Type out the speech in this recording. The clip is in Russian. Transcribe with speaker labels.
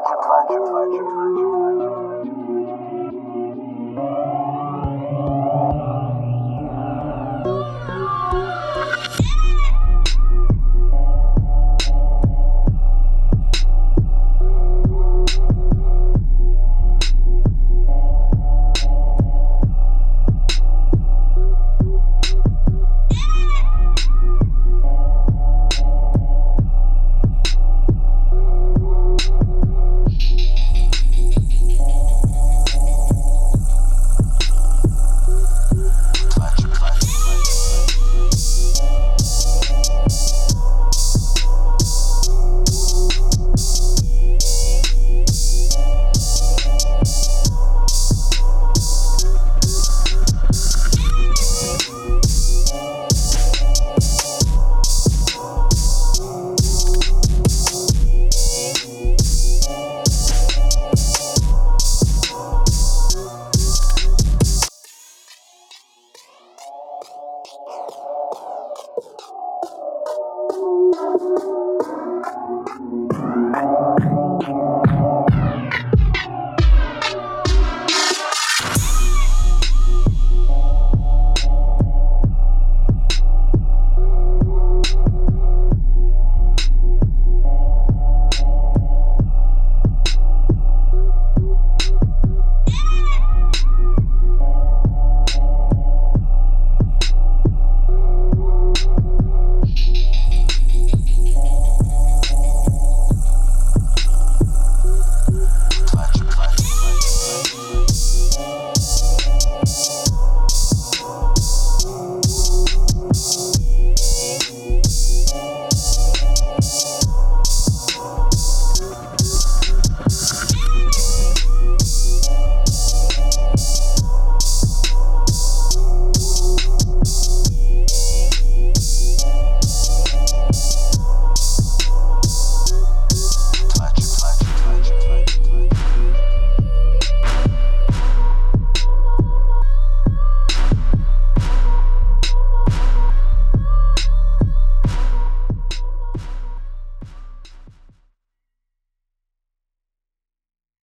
Speaker 1: хочу, хочу, хочу, хочу, хочу, хочу.